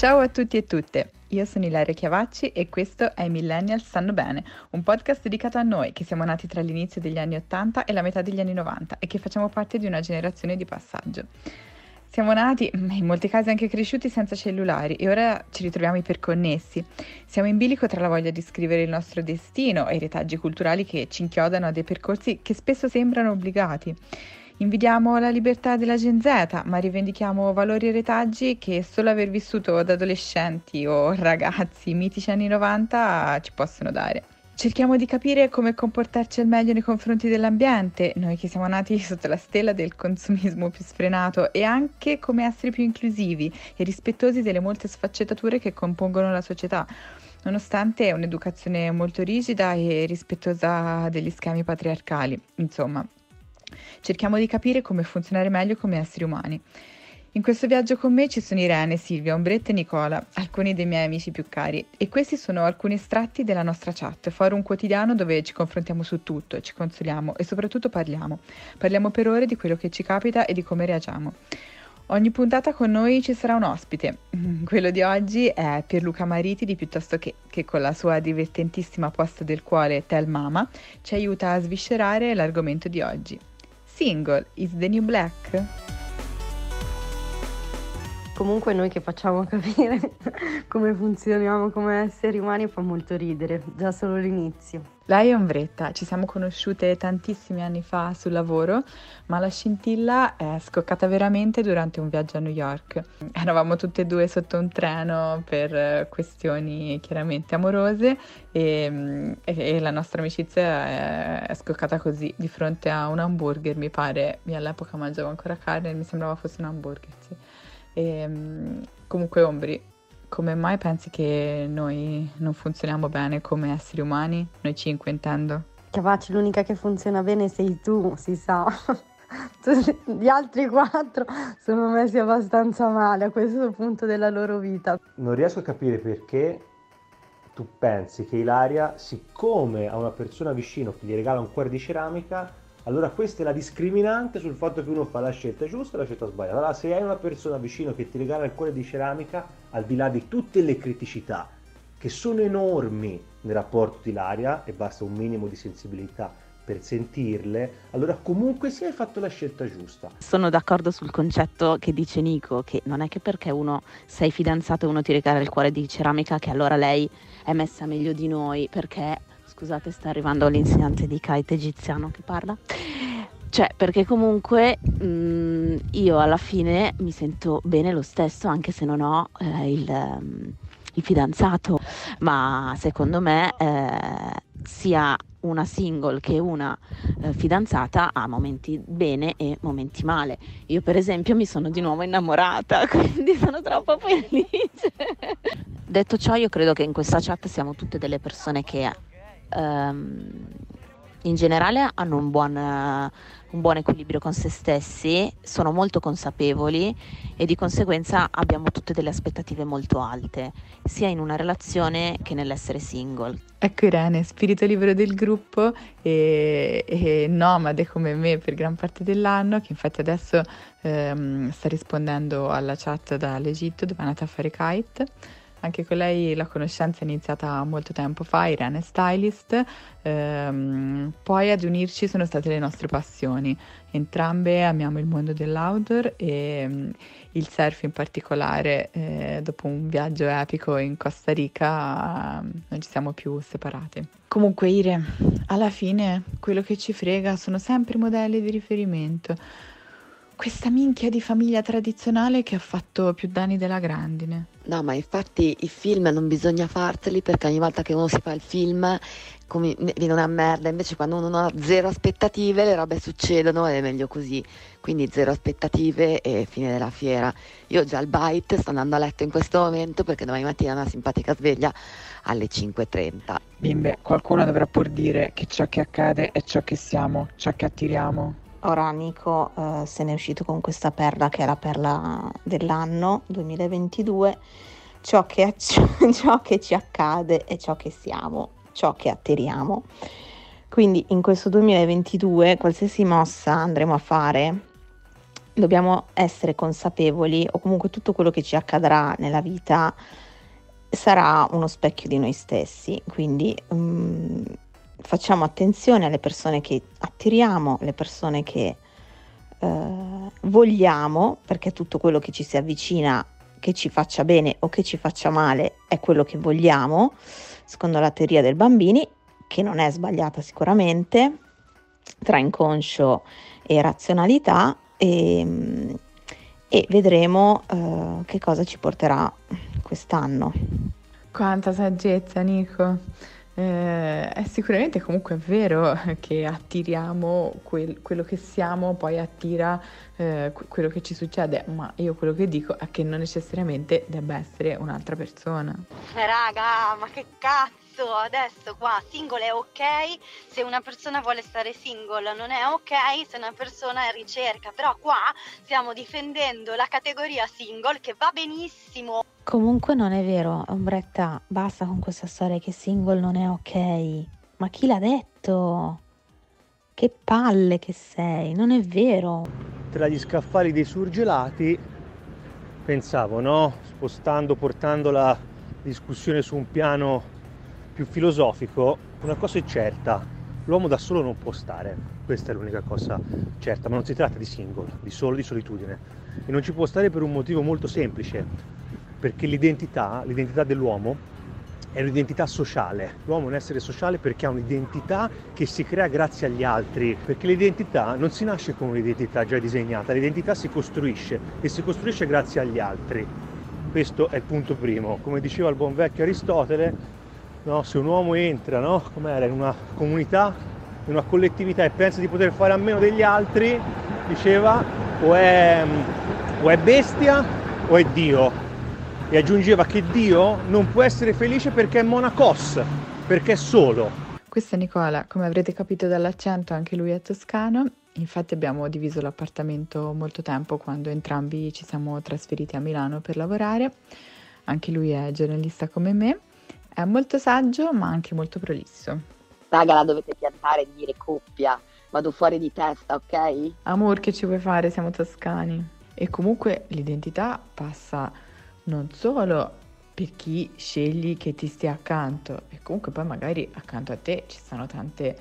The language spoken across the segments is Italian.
Ciao a tutti e tutte, io sono Ilaria Chiavacci e questo è Millennials Stanno Bene, un podcast dedicato a noi che siamo nati tra l'inizio degli anni 80 e la metà degli anni 90 e che facciamo parte di una generazione di passaggio. Siamo nati, in molti casi anche cresciuti senza cellulari e ora ci ritroviamo iperconnessi. Siamo in bilico tra la voglia di scrivere il nostro destino e i retaggi culturali che ci inchiodano a dei percorsi che spesso sembrano obbligati. Invidiamo la libertà della Gen Z, ma rivendichiamo valori e retaggi che solo aver vissuto da adolescenti o ragazzi mitici anni 90 ci possono dare. Cerchiamo di capire come comportarci al meglio nei confronti dell'ambiente, noi che siamo nati sotto la stella del consumismo più sfrenato, e anche come essere più inclusivi e rispettosi delle molte sfaccettature che compongono la società, nonostante un'educazione molto rigida e rispettosa degli schemi patriarcali. Insomma, cerchiamo di capire come funzionare meglio come esseri umani. In questo viaggio con me ci sono Irene, Silvia, Ombretta e Nicola, alcuni dei miei amici più cari, e questi sono alcuni estratti della nostra chat, forum quotidiano dove ci confrontiamo su tutto, ci consoliamo e soprattutto parliamo. Parliamo per ore di quello che ci capita e di come reagiamo. Ogni puntata con noi ci sarà un ospite. Quello di oggi è Pierluca Mariti di Piuttosto che, che con la sua divertentissima posta del cuore Tell Mama ci aiuta a sviscerare l'argomento di oggi. Single is the new black? Comunque noi che facciamo capire come funzioniamo come esseri umani fa molto ridere, già solo l'inizio. Lei è Ombretta, ci siamo conosciute tantissimi anni fa sul lavoro, ma la scintilla è scoccata veramente durante un viaggio a New York. Eravamo tutte e due sotto un treno per questioni chiaramente amorose e, e, e la nostra amicizia è, è, scoccata così, di fronte a un hamburger, mi pare, io all'epoca mangiavo ancora carne e mi sembrava fosse un hamburger, sì. E, ehm, comunque Ombri, come mai pensi che noi non funzioniamo bene come esseri umani, noi cinque intendo? Cavacci, l'unica che funziona bene sei tu, si sa. Gli altri quattro sono messi abbastanza male a questo punto della loro vita. Non riesco a capire perché tu pensi che Ilaria, siccome a una persona vicino che gli regala un cuore di ceramica, allora questa è la discriminante sul fatto che uno fa la scelta giusta e la scelta sbagliata. Allora se hai una persona vicino che ti regala il cuore di ceramica, al di là di tutte le criticità che sono enormi nel rapporto di Laria e basta un minimo di sensibilità per sentirle, allora comunque si hai fatto la scelta giusta. Sono d'accordo sul concetto che dice Nico, che non è che perché uno sei fidanzato e uno ti regala il cuore di ceramica che allora lei è messa meglio di noi, perché scusate, sta arrivando l'insegnante di kite egiziano che parla. Cioè, perché comunque mh, mm, io alla fine mi sento bene lo stesso, anche se non ho eh, il, um, il, fidanzato, ma secondo me eh, sia una single che una eh, fidanzata ha momenti bene e momenti male. Io per esempio mi sono di nuovo innamorata, quindi sono troppo felice. Detto ciò, io credo che in questa chat siamo tutte delle persone che ehm, in generale hanno un buon, un buon, equilibrio con se stessi, sono molto consapevoli e di conseguenza abbiamo tutte delle aspettative molto alte, sia in una relazione che nell'essere single. Ecco Irene, spirito libero del gruppo e, e nomade come me per gran parte dell'anno, che infatti adesso ehm, sta rispondendo alla chat dall'Egitto dove è andata a fare kite anche con lei la conoscenza è iniziata molto tempo fa, Irene stylist, ehm, poi ad unirci sono state le nostre passioni. Entrambe amiamo il mondo dell'outdoor e um, il surf in particolare, eh, dopo un viaggio epico in Costa Rica, non ci siamo più separate. Comunque Ire, alla fine quello che ci frega sono sempre i modelli di riferimento questa minchia di famiglia tradizionale che ha fatto più danni della grandine. No, ma infatti i film non bisogna farseli perché ogni volta che uno si fa il film come, viene una merda, invece quando uno ha zero aspettative le robe succedono ed è meglio così. Quindi zero aspettative e fine della fiera. Io già al bite sto andando a letto in questo momento perché domani mattina una simpatica sveglia alle 5.30. Bimbe, qualcuno dovrà pur dire che ciò che accade è ciò che siamo, ciò che attiriamo. Ora Nico eh, se n'è uscito con questa perla che è la perla dell'anno 2022. Ciò che, ciò che ci accade è ciò che siamo, ciò che attiriamo. Quindi in questo 2022 qualsiasi mossa andremo a fare dobbiamo essere consapevoli o comunque tutto quello che ci accadrà nella vita sarà uno specchio di noi stessi, quindi um, facciamo attenzione alle persone che attiriamo, le persone che uh, vogliamo, perché tutto quello che ci si avvicina, che ci faccia bene o che ci faccia male, è quello che vogliamo, secondo la teoria dei bambini, che non è sbagliata sicuramente, tra inconscio e razionalità, e, e vedremo uh, che cosa ci porterà quest'anno. Quanta saggezza, Nico. Eh, è sicuramente comunque vero che attiriamo quel, quello che siamo, poi attira eh, quello che ci succede, ma io quello che dico è che non necessariamente debba essere un'altra persona. Raga, ma che cazzo! Adesso, adesso qua single è ok se una persona vuole stare single, non è ok se una persona è ricerca, però qua stiamo difendendo la categoria single che va benissimo. Comunque non è vero, Ombretta, basta con questa storia che single non è ok. Ma chi l'ha detto? Che palle che sei, non è vero. Tra gli scaffali dei surgelati pensavo, no? Spostando, portando la discussione su un piano più filosofico, una cosa è certa, l'uomo da solo non può stare, questa è l'unica cosa certa, ma non si tratta di single, di solo, di solitudine. E non ci può stare per un motivo molto semplice, perché l'identità, l'identità dell'uomo è un'identità sociale. L'uomo è un essere sociale perché ha un'identità che si crea grazie agli altri, perché l'identità non si nasce con un'identità già disegnata, l'identità si costruisce e si costruisce grazie agli altri. Questo è il punto primo. Come diceva il buon vecchio Aristotele, no? se un uomo entra no? in una comunità, in una collettività e pensa di poter fare a meno degli altri, diceva o è, o è bestia o è Dio. E aggiungeva che Dio non può essere felice perché è monacos, perché è solo. Questo è Nicola, come avrete capito dall'accento anche lui è toscano, infatti abbiamo diviso l'appartamento molto tempo quando entrambi ci siamo trasferiti a Milano per lavorare, anche lui è giornalista come me è molto saggio, ma anche molto prolisso. Raga, la dovete piantare e dire coppia. Vado fuori di testa, ok? Amor, che ci vuoi fare? Siamo toscani. E comunque l'identità passa non solo per chi scegli che ti stia accanto, e comunque poi magari accanto a te ci sono tante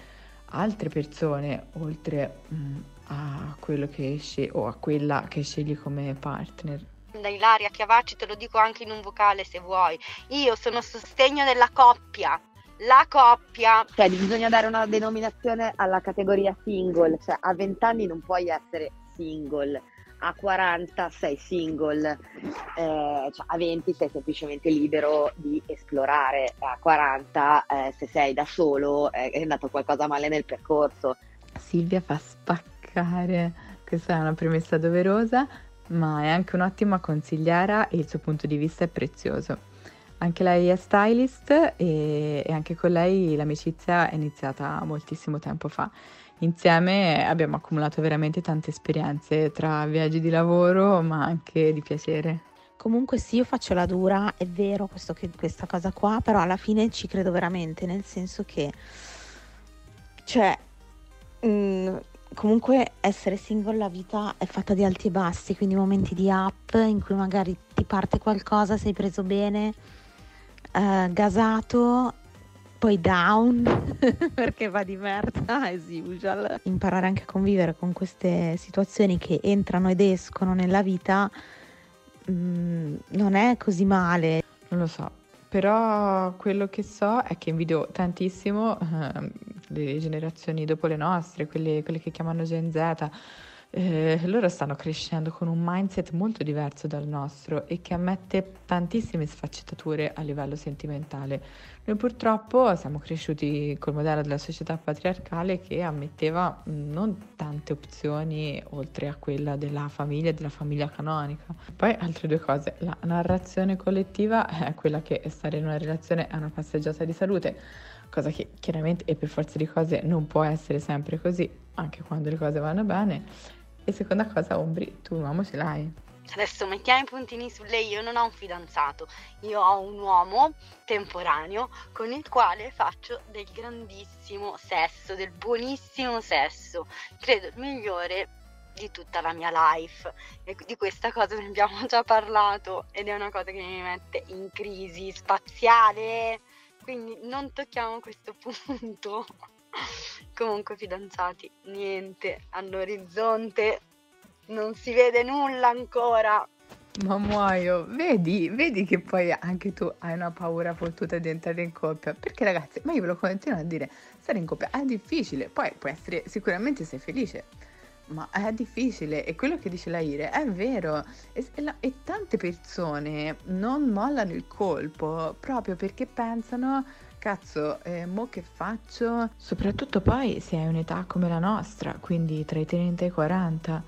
altre persone oltre mh, mm, a quello che scegli o a quella che scegli come partner da Ilaria Chiavacci, te lo dico anche in un vocale se vuoi. Io sono a sostegno della coppia. La coppia. Cioè, bisogna dare una denominazione alla categoria single, cioè a 20 anni non puoi essere single, a 40 sei single, eh, cioè a 20 sei semplicemente libero di esplorare, a 40 eh, se sei da solo eh, è andato qualcosa male nel percorso. Silvia fa spaccare, questa è una premessa doverosa ma è anche un'ottima consigliera e il suo punto di vista è prezioso. Anche lei è stylist e, e anche con lei l'amicizia è iniziata moltissimo tempo fa. Insieme abbiamo accumulato veramente tante esperienze tra viaggi di lavoro ma anche di piacere. Comunque sì, io faccio la dura, è vero questo, questa cosa qua, però alla fine ci credo veramente, nel senso che, cioè, mh, mm, comunque essere single la vita è fatta di alti e bassi, quindi momenti di up in cui magari ti parte qualcosa, sei preso bene, uh, gasato, poi down perché va di merda as usual. Imparare anche a convivere con queste situazioni che entrano ed escono nella vita mh, mm, non è così male. Non lo so, però quello che so è che invidio tantissimo eh, le generazioni dopo le nostre, quelle, quelle che chiamano Gen Z, eh, loro stanno crescendo con un mindset molto diverso dal nostro e che ammette tantissime sfaccettature a livello sentimentale. Noi purtroppo siamo cresciuti col modello della società patriarcale che ammetteva non tante opzioni oltre a quella della famiglia e della famiglia canonica. Poi altre due cose, la narrazione collettiva è quella che stare in una relazione è una passeggiata di salute cosa che chiaramente e per forza di cose non può essere sempre così, anche quando le cose vanno bene. E seconda cosa, Ombri, tu un uomo ce l'hai? Adesso mettiamo i puntini su lei, io non ho un fidanzato, io ho un uomo temporaneo con il quale faccio del grandissimo sesso, del buonissimo sesso, credo il migliore di tutta la mia life e di questa cosa ne abbiamo già parlato ed è una cosa che mi mette in crisi spaziale quindi non tocchiamo questo punto. Comunque fidanzati niente all'orizzonte non si vede nulla ancora. Ma muoio, vedi, vedi che poi anche tu hai una paura fottuta di entrare in coppia. Perché ragazzi, ma io ve lo continuo a dire, stare in coppia è difficile, poi può essere, sicuramente sei felice, ma è difficile e quello che dice la Ire è vero e, e, la, e tante persone non mollano il colpo proprio perché pensano cazzo, eh, mo che faccio? Soprattutto poi se hai un'età come la nostra, quindi tra i 30 e i 40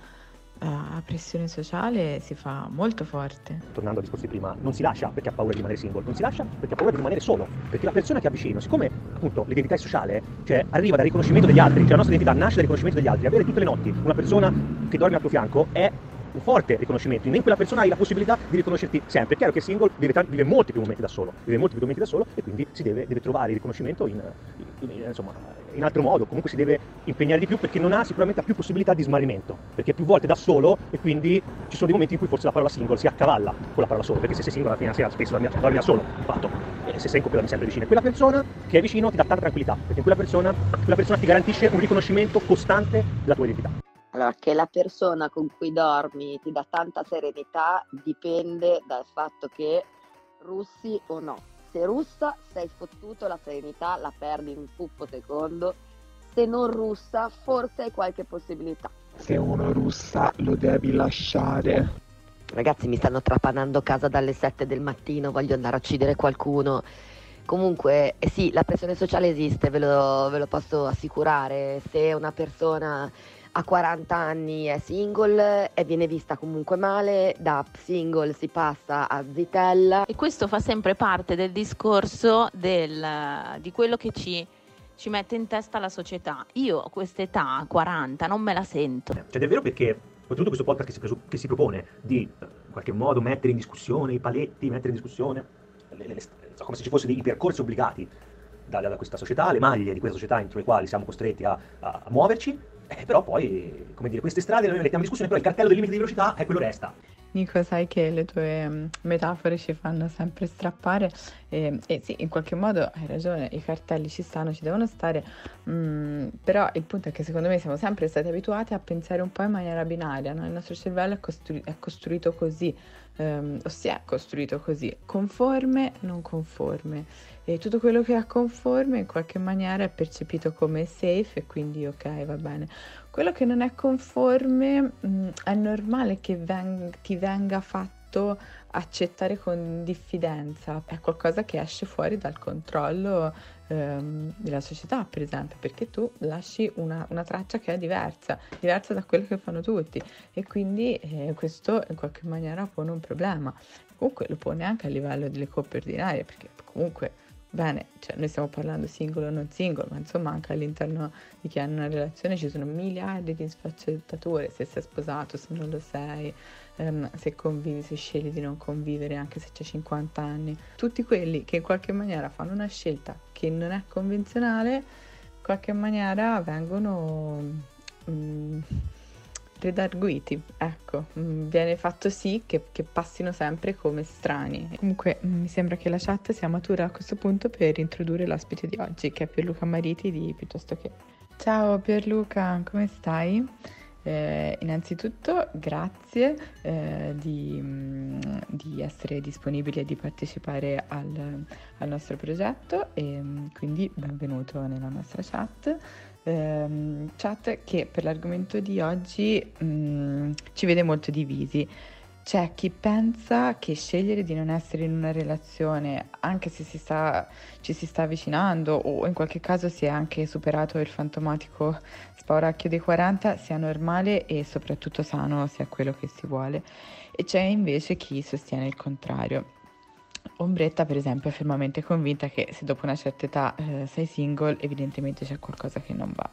la pressione sociale si fa molto forte. Tornando al discorso di prima, non si lascia perché ha paura di rimanere single, non si lascia perché ha paura di rimanere solo, perché la persona che ha vicino, siccome appunto l'identità è sociale, cioè arriva dal riconoscimento degli altri, cioè la nostra identità nasce dal riconoscimento degli altri, avere tutte le notti una persona che dorme al tuo fianco è un forte riconoscimento, in quella persona hai la possibilità di riconoscerti sempre. È chiaro che single vive, vive, molti più momenti da solo, vive molti più momenti da solo e quindi si deve, deve trovare il riconoscimento in, in, in, insomma, in, altro modo, comunque si deve impegnare di più perché non ha sicuramente più possibilità di smarrimento, perché più volte da solo e quindi ci sono dei momenti in cui forse la parola single si accavalla con la parola solo, perché se sei single alla fine della sera spesso dormi, dormi da solo, fatto, e se sei in coppia dormi sempre vicino. E quella persona che è vicino ti dà tanta tranquillità, perché quella persona, quella persona ti garantisce un riconoscimento costante della tua identità. Allora, che la persona con cui dormi ti dà tanta serenità dipende dal fatto che russi o no. Se russa sei fottuto, la serenità la perdi in un puffo secondo. Se non russa, forse hai qualche possibilità. Se uno russa lo devi lasciare. Ragazzi, mi stanno trapanando casa dalle 7 del mattino, voglio andare a uccidere qualcuno. Comunque, eh sì, la pressione sociale esiste, ve lo, ve lo posso assicurare. Se una persona a 40 anni è single e viene vista comunque male, da single si passa a zitella. E questo fa sempre parte del discorso del, di quello che ci, ci mette in testa la società. Io a quest'età, 40, non me la sento. Cioè, è vero perché tutto questo podcast che si, presu- che si, propone di in qualche modo mettere in discussione i paletti, mettere in discussione le, le, le, come se ci fossero dei percorsi obbligati da, da, questa società, le maglie di questa società entro le quali siamo costretti a, a, a muoverci, eh, però poi, come dire, queste strade noi le mettiamo in discussione, però il cartello del limite di velocità è quello resta. Nico, sai che le tue um, metafore ci fanno sempre strappare e, e, sì, in qualche modo hai ragione, i cartelli ci stanno, ci devono stare, mm, però il punto è che secondo me siamo sempre stati abituati a pensare un po' in maniera binaria, no? il nostro cervello è, costru- è costruito così, o si è costruito così, conforme, non conforme e tutto quello che è conforme in qualche maniera è percepito come safe e quindi ok va bene. Quello che non è conforme mh, mm, è normale che veng- ti venga fatto accettare con diffidenza, è qualcosa che esce fuori dal controllo ehm, della società per esempio, perché tu lasci una, una, traccia che è diversa, diversa da quello che fanno tutti e quindi eh, questo in qualche maniera pone un problema. Comunque lo pone anche a livello delle coppie ordinarie, perché comunque bene, cioè noi stiamo parlando singolo o non singolo, ma insomma anche all'interno di chi ha una relazione ci sono miliardi di sfaccettature, se sei sposato, se non lo sei, um, se convivi, se scegli di non convivere anche se c'è 50 anni, tutti quelli che in qualche maniera fanno una scelta che non è convenzionale, in qualche maniera vengono... Um, redarguiti, ecco, mm, viene fatto sì che, che, passino sempre come strani. Comunque mm, mi sembra che la chat sia matura a questo punto per introdurre l'ospite di oggi, che è Pierluca Mariti di Piuttosto Che. Ciao Pierluca, come stai? Eh, innanzitutto grazie eh, di, mm, di, essere disponibile e di partecipare al, al nostro progetto e quindi benvenuto nella nostra chat ehm, chat che per l'argomento di oggi mh, mm, ci vede molto divisi. C'è chi pensa che scegliere di non essere in una relazione, anche se si sta, ci si sta avvicinando o in qualche caso si è anche superato il fantomatico spauracchio dei 40, sia normale e soprattutto sano, sia quello che si vuole. E c'è invece chi sostiene il contrario. Ombretta, per esempio, è fermamente convinta che se dopo una certa età eh, sei single, evidentemente c'è qualcosa che non va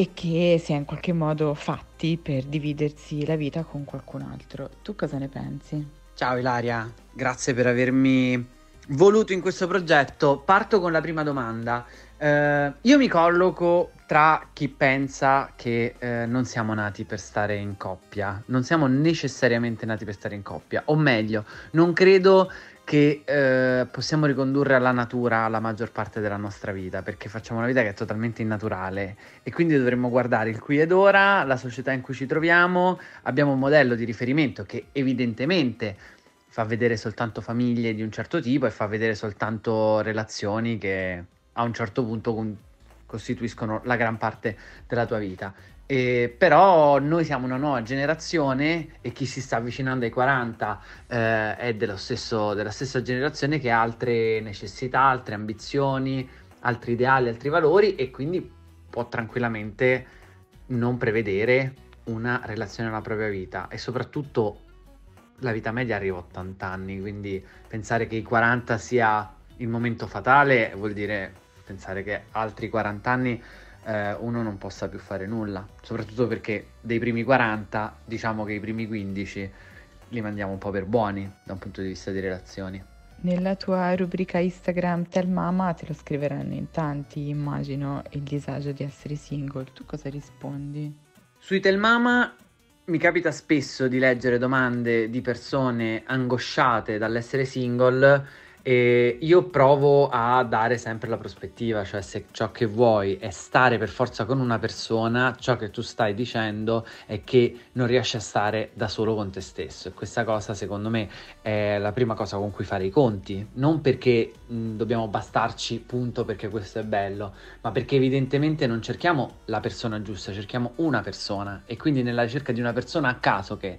e che si è in qualche modo fatti per dividersi la vita con qualcun altro. Tu cosa ne pensi? Ciao Ilaria, grazie per avermi voluto in questo progetto. Parto con la prima domanda. Uh, io mi colloco tra chi pensa che eh, non siamo nati per stare in coppia, non siamo necessariamente nati per stare in coppia, o meglio, non credo che eh, possiamo ricondurre alla natura la maggior parte della nostra vita, perché facciamo una vita che è totalmente innaturale. E quindi dovremmo guardare il qui ed ora, la società in cui ci troviamo, abbiamo un modello di riferimento che evidentemente fa vedere soltanto famiglie di un certo tipo e fa vedere soltanto relazioni che a un certo punto con- costituiscono la gran parte della tua vita. E, però noi siamo una nuova generazione e chi si sta avvicinando ai 40 eh, è stesso, della stessa generazione che ha altre necessità, altre ambizioni, altri ideali, altri valori e quindi può tranquillamente non prevedere una relazione alla propria vita e soprattutto la vita media arriva a 80 anni, quindi pensare che i 40 sia il momento fatale vuol dire pensare che altri 40 anni eh, uno non possa più fare nulla, soprattutto perché dei primi 40 diciamo che i primi 15 li mandiamo un po' per buoni da un punto di vista di relazioni. Nella tua rubrica Instagram Tell Mama te lo scriveranno in tanti, immagino, il disagio di essere single. Tu cosa rispondi? Sui Tell Mama mi capita spesso di leggere domande di persone angosciate dall'essere single e io provo a dare sempre la prospettiva, cioè se ciò che vuoi è stare per forza con una persona, ciò che tu stai dicendo è che non riesci a stare da solo con te stesso. E questa cosa secondo me è la prima cosa con cui fare i conti, non perché mh, dobbiamo bastarci punto perché questo è bello, ma perché evidentemente non cerchiamo la persona giusta, cerchiamo una persona. E quindi nella ricerca di una persona a caso che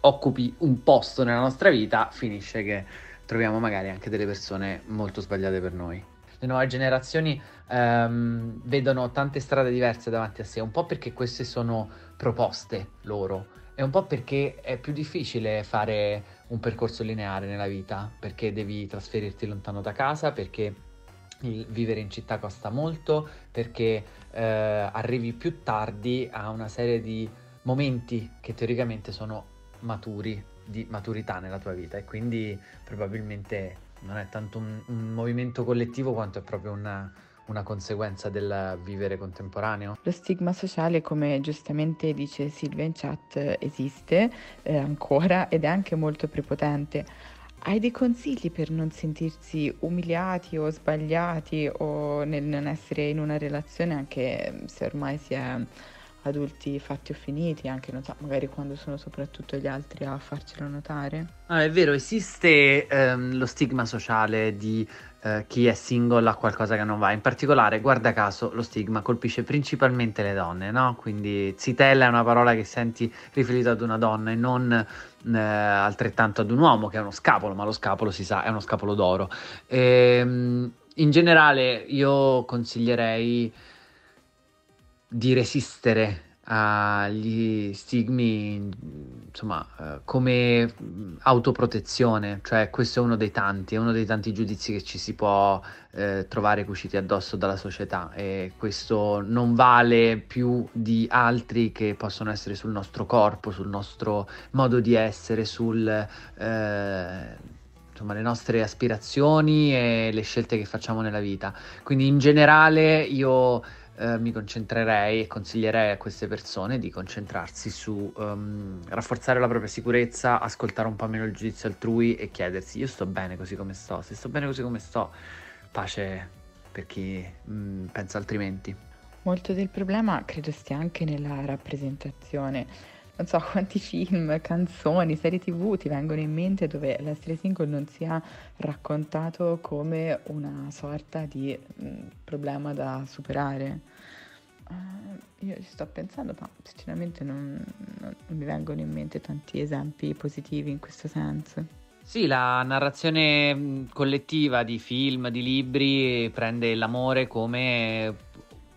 occupi un posto nella nostra vita finisce che troviamo magari anche delle persone molto sbagliate per noi. Le nuove generazioni um, vedono tante strade diverse davanti a sé, un po' perché queste sono proposte loro e un po' perché è più difficile fare un percorso lineare nella vita, perché devi trasferirti lontano da casa, perché vivere in città costa molto, perché eh, arrivi più tardi a una serie di momenti che teoricamente sono maturi di maturità nella tua vita e quindi probabilmente non è tanto un, un movimento collettivo quanto è proprio una, una conseguenza del vivere contemporaneo? Lo stigma sociale, come giustamente dice Silvia in chat, esiste eh, ancora ed è anche molto prepotente. Hai dei consigli per non sentirsi umiliati o sbagliati o nel non essere in una relazione anche se ormai si è adulti fatti o finiti, anche so, magari quando sono soprattutto gli altri a farcelo notare? Ah, è vero, esiste ehm, lo stigma sociale di eh, chi è single a qualcosa che non va. In particolare, guarda caso, lo stigma colpisce principalmente le donne, no? Quindi zitella è una parola che senti riferita ad una donna e non eh, altrettanto ad un uomo, che è uno scapolo, ma lo scapolo si sa, è uno scapolo d'oro. Ehm, in generale, io consiglierei di resistere agli stigmi, insomma, eh, come autoprotezione, cioè questo è uno dei tanti, è uno dei tanti giudizi che ci si può eh, trovare cuciti addosso dalla società e questo non vale più di altri che possono essere sul nostro corpo, sul nostro modo di essere, sul... Eh, insomma, le nostre aspirazioni e le scelte che facciamo nella vita. Quindi in generale io eh, mi concentrerei e consiglierei a queste persone di concentrarsi su um, rafforzare la propria sicurezza, ascoltare un po' meno il giudizio altrui e chiedersi io sto bene così come sto, se sto bene così come sto, pace per chi mh, mm, pensa altrimenti. Molto del problema credo stia anche nella rappresentazione non so quanti film, canzoni, serie tv ti vengono in mente dove l'essere single non sia raccontato come una sorta di mm, problema da superare. Uh, io ci sto pensando, ma sinceramente non, non, non mi vengono in mente tanti esempi positivi in questo senso. Sì, la narrazione mm, collettiva di film, di libri prende l'amore come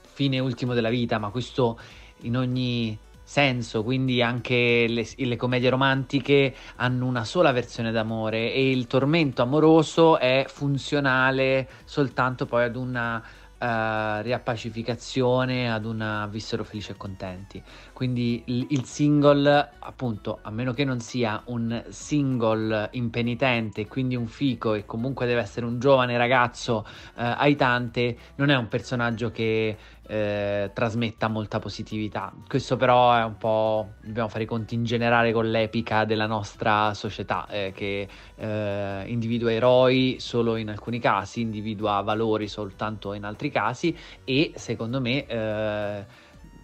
fine ultimo della vita, ma questo in ogni senso, quindi anche le, le, commedie romantiche hanno una sola versione d'amore e il tormento amoroso è funzionale soltanto poi ad una uh, riappacificazione, ad una vissero felici e contenti. Quindi il, il, single, appunto, a meno che non sia un single impenitente, quindi un fico e comunque deve essere un giovane ragazzo uh, aitante, non è un personaggio che eh, trasmetta molta positività. Questo però è un po', dobbiamo fare i conti in generale con l'epica della nostra società, eh, che eh, individua eroi solo in alcuni casi, individua valori soltanto in altri casi e secondo me eh,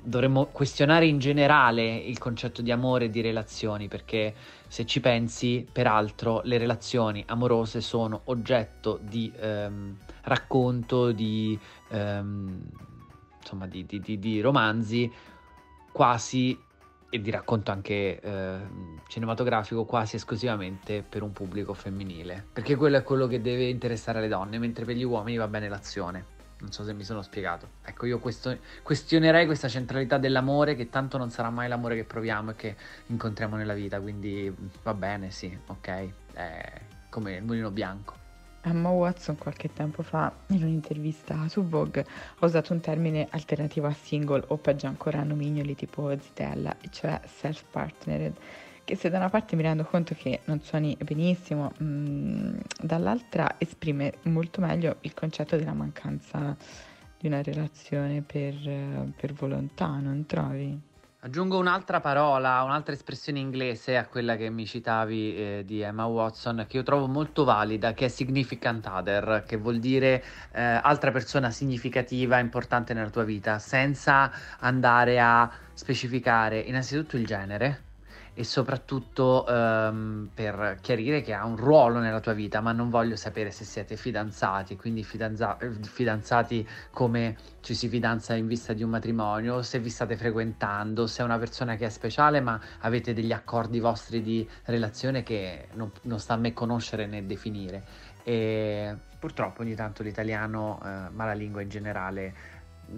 dovremmo questionare in generale il concetto di amore e di relazioni perché se ci pensi, peraltro, le relazioni amorose sono oggetto di ehm, racconto, di... Ehm, insomma, di, di, di, di romanzi quasi e di racconto anche eh, cinematografico quasi esclusivamente per un pubblico femminile, perché quello è quello che deve interessare le donne, mentre per gli uomini va bene l'azione. Non so se mi sono spiegato. Ecco, io questo, questionerei questa centralità dell'amore, che tanto non sarà mai l'amore che proviamo e che incontriamo nella vita, quindi va bene, sì, ok, è come il mulino bianco. Emma Watson qualche tempo fa in un'intervista su Vogue ha usato un termine alternativo a single o peggio ancora a nomignoli tipo zitella, cioè self-partnered, che se da una parte mi rendo conto che non suoni benissimo, mh, mm, dall'altra esprime molto meglio il concetto della mancanza di una relazione per, per volontà, non trovi? Aggiungo un'altra parola, un'altra espressione inglese a quella che mi citavi eh, di Emma Watson, che io trovo molto valida, che è significant other, che vuol dire eh, altra persona significativa, importante nella tua vita, senza andare a specificare innanzitutto il genere, e soprattutto ehm, per chiarire che ha un ruolo nella tua vita, ma non voglio sapere se siete fidanzati, quindi fidanza- fidanzati come ci si fidanza in vista di un matrimonio, se vi state frequentando, se è una persona che è speciale, ma avete degli accordi vostri di relazione che non, non sta a me conoscere né definire. E purtroppo ogni tanto l'italiano, eh, ma la lingua in generale,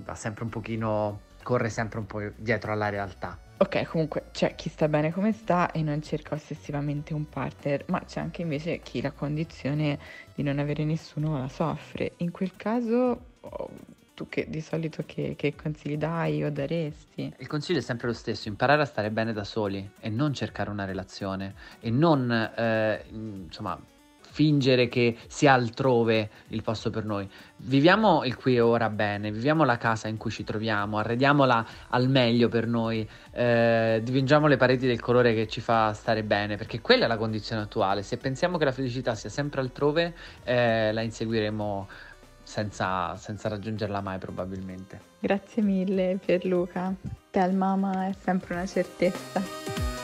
va sempre un pochino, corre sempre un po' dietro alla realtà. Ok, comunque c'è chi sta bene come sta e non cerca ossessivamente un partner, ma c'è anche invece chi la condizione di non avere nessuno la soffre. In quel caso, oh, tu che di solito che, che consigli dai o daresti? Il consiglio è sempre lo stesso, imparare a stare bene da soli e non cercare una relazione e non, eh, insomma, fingere che sia altrove il posto per noi. Viviamo il qui e ora bene, viviamo la casa in cui ci troviamo, arrediamola al meglio per noi, eh, dipingiamo le pareti del colore che ci fa stare bene, perché quella è la condizione attuale. Se pensiamo che la felicità sia sempre altrove, eh, la inseguiremo senza, senza raggiungerla mai probabilmente. Grazie mille Pierluca, Mama è sempre una certezza.